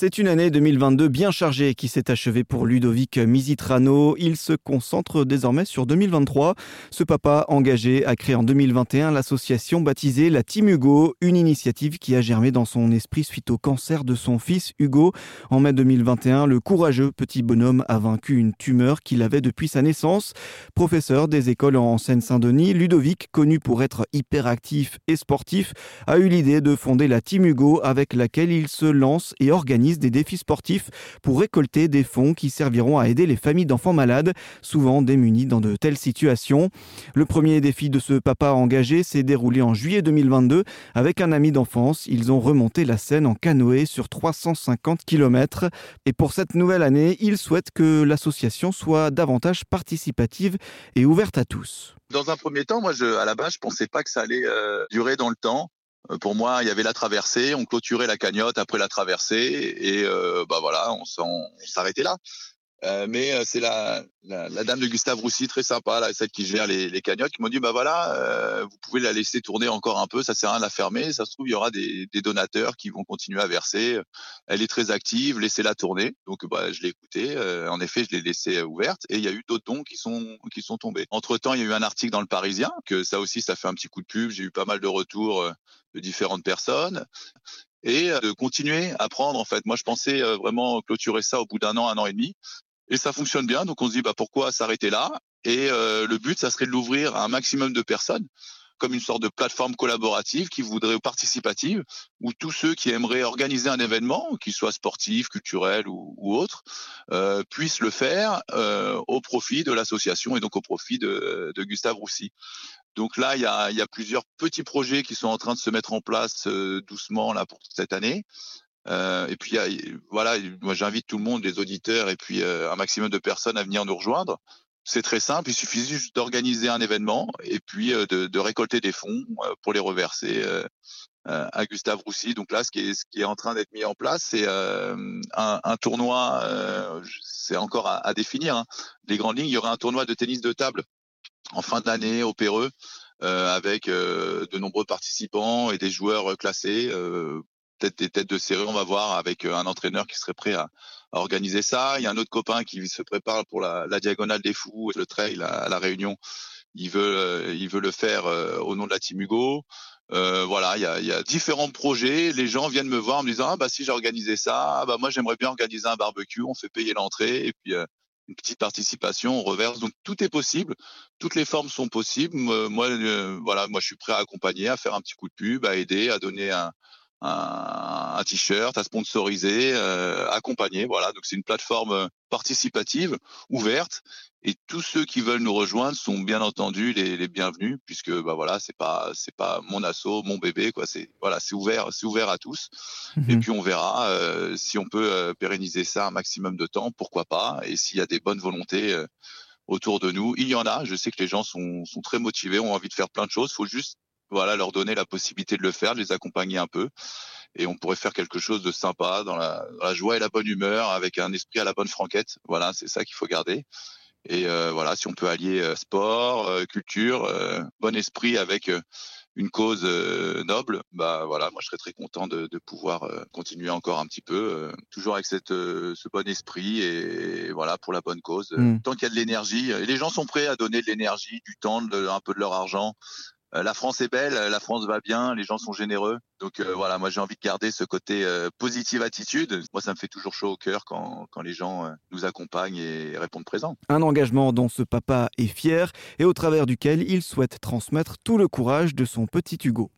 C'est une année 2022 bien chargée qui s'est achevée pour Ludovic Misitrano. Il se concentre désormais sur 2023. Ce papa engagé a créé en 2021 l'association baptisée la Team Hugo, une initiative qui a germé dans son esprit suite au cancer de son fils Hugo. En mai 2021, le courageux petit bonhomme a vaincu une tumeur qu'il avait depuis sa naissance. Professeur des écoles en Seine-Saint-Denis, Ludovic, connu pour être hyperactif et sportif, a eu l'idée de fonder la Team Hugo avec laquelle il se lance et organise des défis sportifs pour récolter des fonds qui serviront à aider les familles d'enfants malades, souvent démunis dans de telles situations. Le premier défi de ce papa engagé s'est déroulé en juillet 2022 avec un ami d'enfance. Ils ont remonté la Seine en canoë sur 350 km. Et pour cette nouvelle année, ils souhaitent que l'association soit davantage participative et ouverte à tous. Dans un premier temps, moi, à la base, je pensais pas que ça allait euh, durer dans le temps. Euh, pour moi, il y avait la traversée, on clôturait la cagnotte après la traversée et euh, bah voilà, on s'arrêtait là. Euh, mais euh, c'est la, la, la, dame de Gustave Roussy, très sympa, là, celle qui gère les, les cagnottes, qui m'ont dit bah voilà, euh, vous pouvez la laisser tourner encore un peu, ça sert à rien de la fermer. Ça se trouve, il y aura des, des donateurs qui vont continuer à verser. Elle est très active, laissez-la tourner. Donc bah, je l'ai écoutée. en effet, je l'ai laissée ouverte et il y a eu d'autres dons qui sont qui sont tombés. Entre temps, il y a eu un article dans le Parisien que ça aussi, ça fait un petit coup de pub. J'ai eu pas mal de retours de différentes personnes et de continuer à prendre en fait. Moi, je pensais vraiment clôturer ça au bout d'un an, un an et demi et ça fonctionne bien. Donc on se dit bah pourquoi s'arrêter là? Et euh, le but, ça serait de l'ouvrir à un maximum de personnes comme une sorte de plateforme collaborative qui voudrait ou participative, où tous ceux qui aimeraient organiser un événement, qu'il soit sportif, culturel ou, ou autre, euh, puissent le faire euh, au profit de l'association et donc au profit de, de Gustave Roussy. Donc là, il y a, y a, plusieurs petits projets qui sont en train de se mettre en place euh, doucement là pour cette année. Euh, et puis voilà, moi j'invite tout le monde, les auditeurs et puis euh, un maximum de personnes à venir nous rejoindre. C'est très simple, il suffit juste d'organiser un événement et puis euh, de, de, récolter des fonds pour les reverser à Gustave Roussy. Donc là, ce qui est, ce qui est en train d'être mis en place, c'est un, un, tournoi, c'est encore à, à définir. Hein. Les grandes lignes, il y aura un tournoi de tennis de table en fin d'année au Péreux. Euh, avec euh, de nombreux participants et des joueurs classés euh, peut-être des têtes de série, on va voir avec un entraîneur qui serait prêt à, organiser ça. Il y a un autre copain qui se prépare pour la, diagonale des fous, le trail à, la Réunion. Il veut, il veut le faire au nom de la Team Hugo. voilà, il y, a, il y, a, différents projets. Les gens viennent me voir en me disant ah bah si j'ai organisé ça, ah, bah moi j'aimerais bien organiser un barbecue. On fait payer l'entrée et puis une petite participation, on reverse. Donc tout est possible, toutes les formes sont possibles. Moi, voilà, moi je suis prêt à accompagner, à faire un petit coup de pub, à aider, à donner un, un, un t-shirt à sponsoriser, euh, accompagner. Voilà, donc c'est une plateforme participative, ouverte, et tous ceux qui veulent nous rejoindre sont bien entendu les, les bienvenus, puisque bah voilà, c'est pas c'est pas mon assaut, mon bébé, quoi. C'est voilà, c'est ouvert, c'est ouvert à tous. Et mhm. puis on verra euh, si on peut euh, pérenniser ça un maximum de temps, pourquoi pas. Et s'il y a des bonnes volontés euh, autour de nous, il y en a. Je sais que les gens sont, sont très motivés, ont envie de faire plein de choses. Faut juste voilà, leur donner la possibilité de le faire, de les accompagner un peu. Et on pourrait faire quelque chose de sympa dans la, joie et la bonne humeur, avec un esprit à la bonne franquette. Voilà, c'est ça qu'il faut garder. Et euh, voilà, si on peut allier euh, sport, euh, culture, bon esprit avec une cause noble, bah voilà, moi je serais très content de, de pouvoir continuer encore un petit peu, toujours avec cette, ce bon esprit et, voilà pour la bonne cause. Mm. Tant qu'il y a de l'énergie, et les gens sont prêts à donner de l'énergie, du temps, de, un peu de leur argent la France est belle, la France va bien, les gens sont généreux. Donc euh, voilà, moi j'ai envie de garder ce côté euh, positive attitude. Moi ça me fait toujours chaud au cœur quand, quand les gens nous accompagnent et répondent présents. Un engagement dont ce papa est fier et au travers duquel il souhaite transmettre tout le courage de son petit Hugo.